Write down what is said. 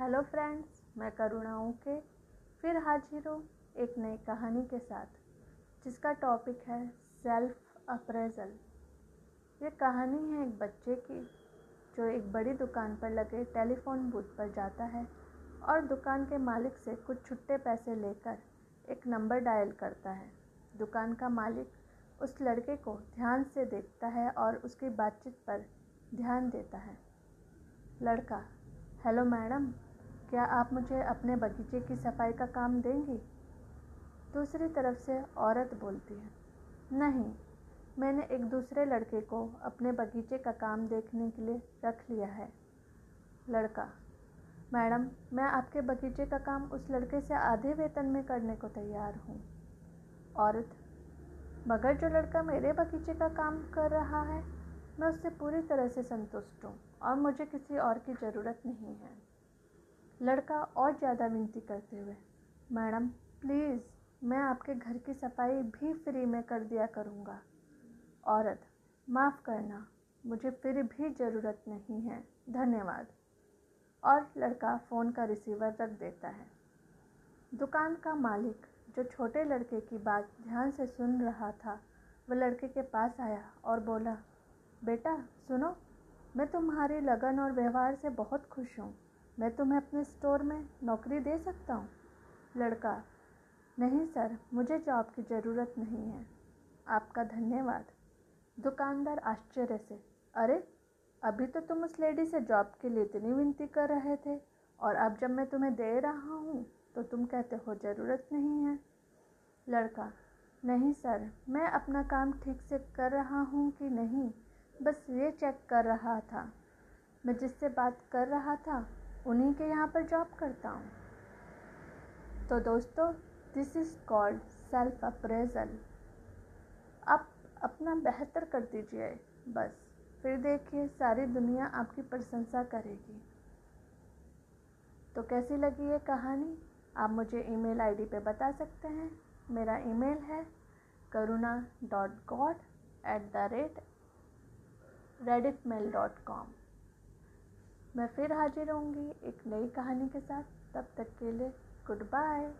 Hello friends, मैं करुणा okay फिर हाजिर हूँ एक नई कहानी के साथ, जिसका टॉपिक है सेल्फ अप्रेजल ये कहानी है एक बच्चे की, जो एक बड़ी दुकान पर लगे टेलीफोन बूथ पर जाता है और दुकान के मालिक से कुछ छुट्टे पैसे लेकर एक नंबर डायल करता है। दुकान का मालिक उस लड़के को ध्यान से देखता है और उसकी बातचीत पर ध्यान देता है। लड़का, हेलो मैडम क्या आप मुझे अपने बगीचे की सफ़ाई का काम देंगी? दूसरी तरफ़ से औरत बोलती है, नहीं, मैंने एक दूसरे लड़के को अपने बगीचे का काम देखने के लिए रख लिया है। लड़का, मैडम, मैं आपके बगीचे का काम उस लड़के से आधे वेतन में करने को तैयार हूँ। औरत, मगर जो लड़का मेरे बगीचे का काम कर रहा है, मैं उससे पूरी तरह से संतुष्ट हूँ और मुझे किसी और की ज़रूरत नहीं है। लड़का और ज़्यादा विनती करते हुए, मैडम, प्लीज़, मैं आपके घर की सफ़ाई भी फ्री में कर दिया करूँगा। औरत, माफ़ करना, मुझे फिर भी ज़रूरत नहीं है। धन्यवाद। और लड़का फ़ोन का रिसीवर रख देता है। दुकान का मालिक, जो छोटे लड़के की बात ध्यान से सुन रहा था, वह लड़के के पास आया और बोला, बेटा, सुनो, मैं तुम्हारी लगन और व्यवहार से बहुत खुश हूँ। मैं तुम्हें अपने स्टोर में नौकरी दे सकता हूँ? लड़का, नहीं सर, मुझे जॉब की ज़रूरत नहीं है। आपका धन्यवाद। दुकानदार आश्चर्य से, अरे, अभी तो तुम उस लेडी से जॉब के लिए इतनी विनती कर रहे थे, और अब जब मैं तुम्हें दे रहा हूँ तो तुम कहते हो ज़रूरत नहीं है। लड़का, नहीं सर, मैं अपना काम ठीक से कर रहा हूँ कि नहीं, बस ये चेक कर रहा था। मैं जिससे बात कर रहा था उन्हीं के यहाँ पर जॉब करता हूँ। तो दोस्तों this is called self appraisal आप अपना बेहतर कर दीजिए, बस। फिर देखिए, सारी दुनिया आपकी प्रशंसा करेगी। तो कैसी लगी ये कहानी? आप मुझे ईमेल आईडी पे बता सकते हैं। मेरा ईमेल है Karuna dot god at the rate Reddit mail dot com मैं फिर हाजिर होंगी एक नई कहानी के साथ। तब तक के लिए गुड बाय